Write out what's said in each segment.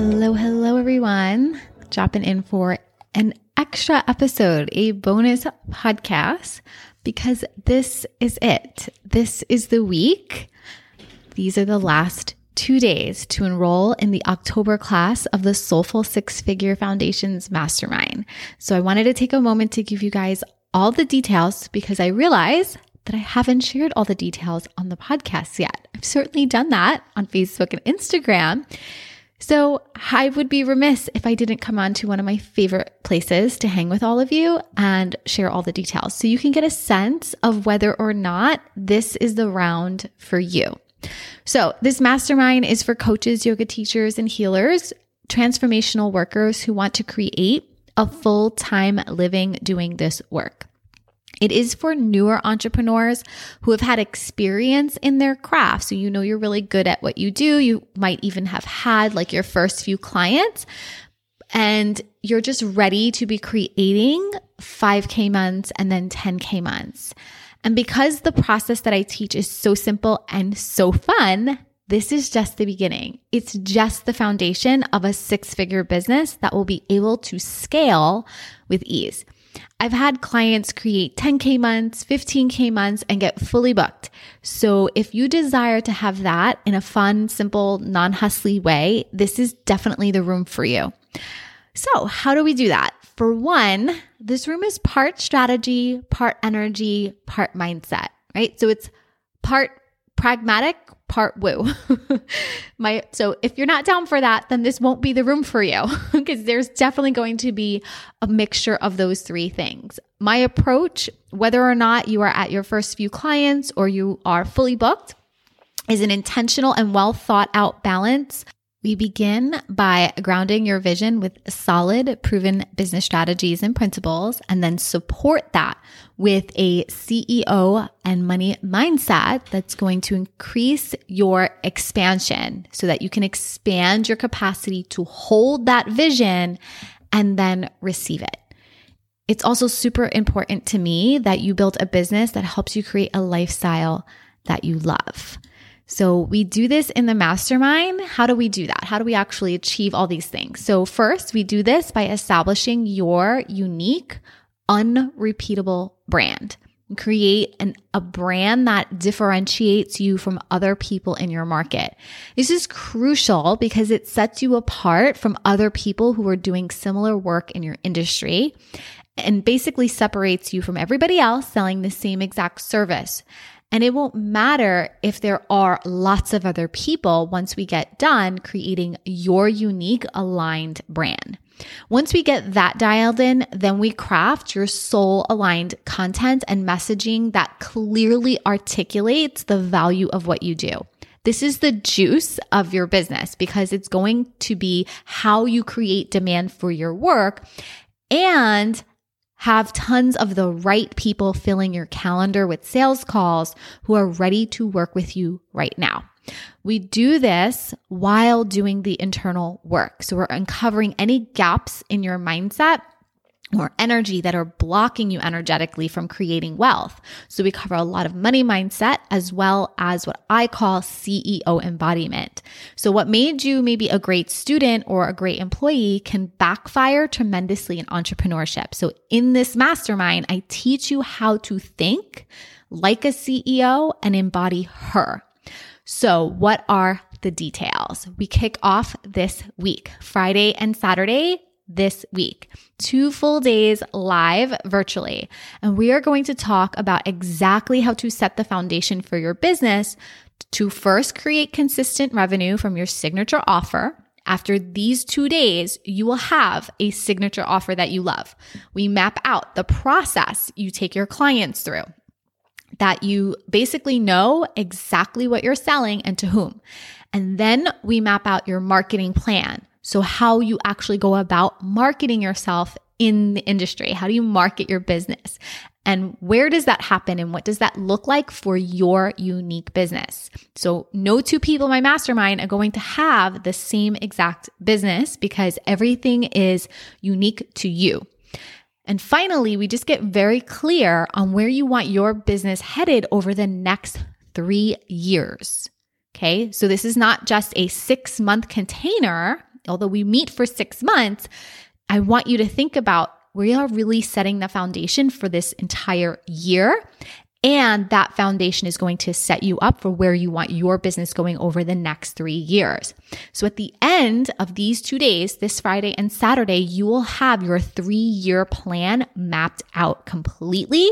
Hello, hello, everyone. Dropping in for an extra episode, a bonus podcast, because this is it. This is the week. These are the last two days to enroll in the October class of the Soulful Six Figure Foundations Mastermind. So I wanted to take a moment to give you guys all the details because I realize that I haven't shared all the details on the podcast yet. I've certainly done that on Facebook and Instagram. So I would be remiss if I didn't come on to one of my favorite places to hang with all of you and share all the details so you can get a sense of whether or not this is the round for you. So this mastermind is for coaches, yoga teachers, and healers, transformational workers who want to create a full time living doing this work. It is for newer entrepreneurs who have had experience in their craft. So you know you're really good at what you do. You might even have had like your first few clients and you're just ready to be creating 5K months and then 10K months. And because the process that I teach is so simple and so fun, this is just the beginning. It's just the foundation of a six figure business that will be able to scale with ease. I've had clients create 10K months, 15K months, and get fully booked. So if you desire to have that in a fun, simple, non hustly way, this is definitely the room for you. So, how do we do that? For one, this room is part strategy, part energy, part mindset, right? So it's part pragmatic, part woo. My so if you're not down for that, then this won't be the room for you because there's definitely going to be a mixture of those three things. My approach, whether or not you are at your first few clients or you are fully booked, is an intentional and well thought out balance we begin by grounding your vision with solid, proven business strategies and principles, and then support that with a CEO and money mindset that's going to increase your expansion so that you can expand your capacity to hold that vision and then receive it. It's also super important to me that you build a business that helps you create a lifestyle that you love. So we do this in the mastermind. How do we do that? How do we actually achieve all these things? So first, we do this by establishing your unique, unrepeatable brand. Create an, a brand that differentiates you from other people in your market. This is crucial because it sets you apart from other people who are doing similar work in your industry and basically separates you from everybody else selling the same exact service. And it won't matter if there are lots of other people once we get done creating your unique aligned brand. Once we get that dialed in, then we craft your soul aligned content and messaging that clearly articulates the value of what you do. This is the juice of your business because it's going to be how you create demand for your work and have tons of the right people filling your calendar with sales calls who are ready to work with you right now. We do this while doing the internal work. So we're uncovering any gaps in your mindset or energy that are blocking you energetically from creating wealth. So we cover a lot of money mindset as well as what I call CEO embodiment. So what made you maybe a great student or a great employee can backfire tremendously in entrepreneurship. So in this mastermind, I teach you how to think like a CEO and embody her. So what are the details? We kick off this week, Friday and Saturday this week. Two full days live virtually. And we are going to talk about exactly how to set the foundation for your business to first create consistent revenue from your signature offer. After these two days, you will have a signature offer that you love. We map out the process you take your clients through that you basically know exactly what you're selling and to whom. And then we map out your marketing plan so, how you actually go about marketing yourself in the industry. How do you market your business? And where does that happen? And what does that look like for your unique business? So, no two people in my mastermind are going to have the same exact business because everything is unique to you. And finally, we just get very clear on where you want your business headed over the next three years. Okay. So, this is not just a six month container although we meet for six months, I want you to think about we are really setting the foundation for this entire year. And that foundation is going to set you up for where you want your business going over the next three years. So at the end of these two days, this Friday and Saturday, you will have your three year plan mapped out completely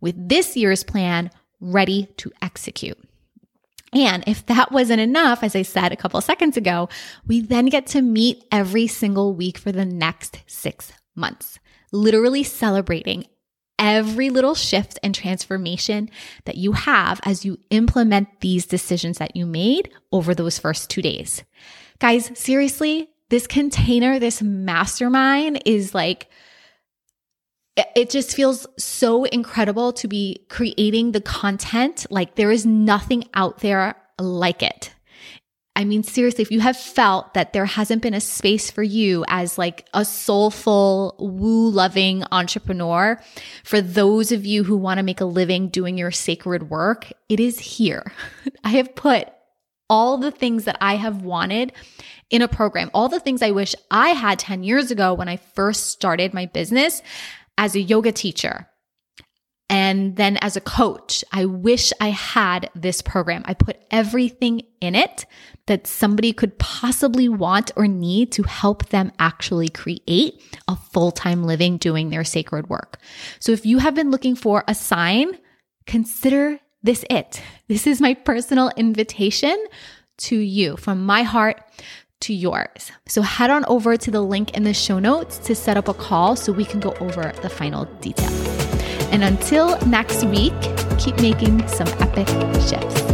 with this year's plan ready to execute. And if that wasn't enough, as I said a couple seconds ago, we then get to meet every single week for the next six months, literally celebrating every little shift and transformation that you have as you implement these decisions that you made over those first two days. Guys, seriously, this container, this mastermind is like, it just feels so incredible to be creating the content. Like there is nothing out there like it. I mean, seriously, if you have felt that there hasn't been a space for you as like a soulful, woo loving entrepreneur, for those of you who want to make a living doing your sacred work, it is here. I have put all the things that I have wanted in a program, all the things I wish I had 10 years ago when I first started my business as a yoga teacher. And then as a coach, I wish I had this program. I put everything in it that somebody could possibly want or need to help them actually create a full time living doing their sacred work. So if you have been looking for a sign, consider this it. This is my personal invitation to you from my heart to yours. So head on over to the link in the show notes to set up a call so we can go over the final details. And until next week, keep making some epic shifts.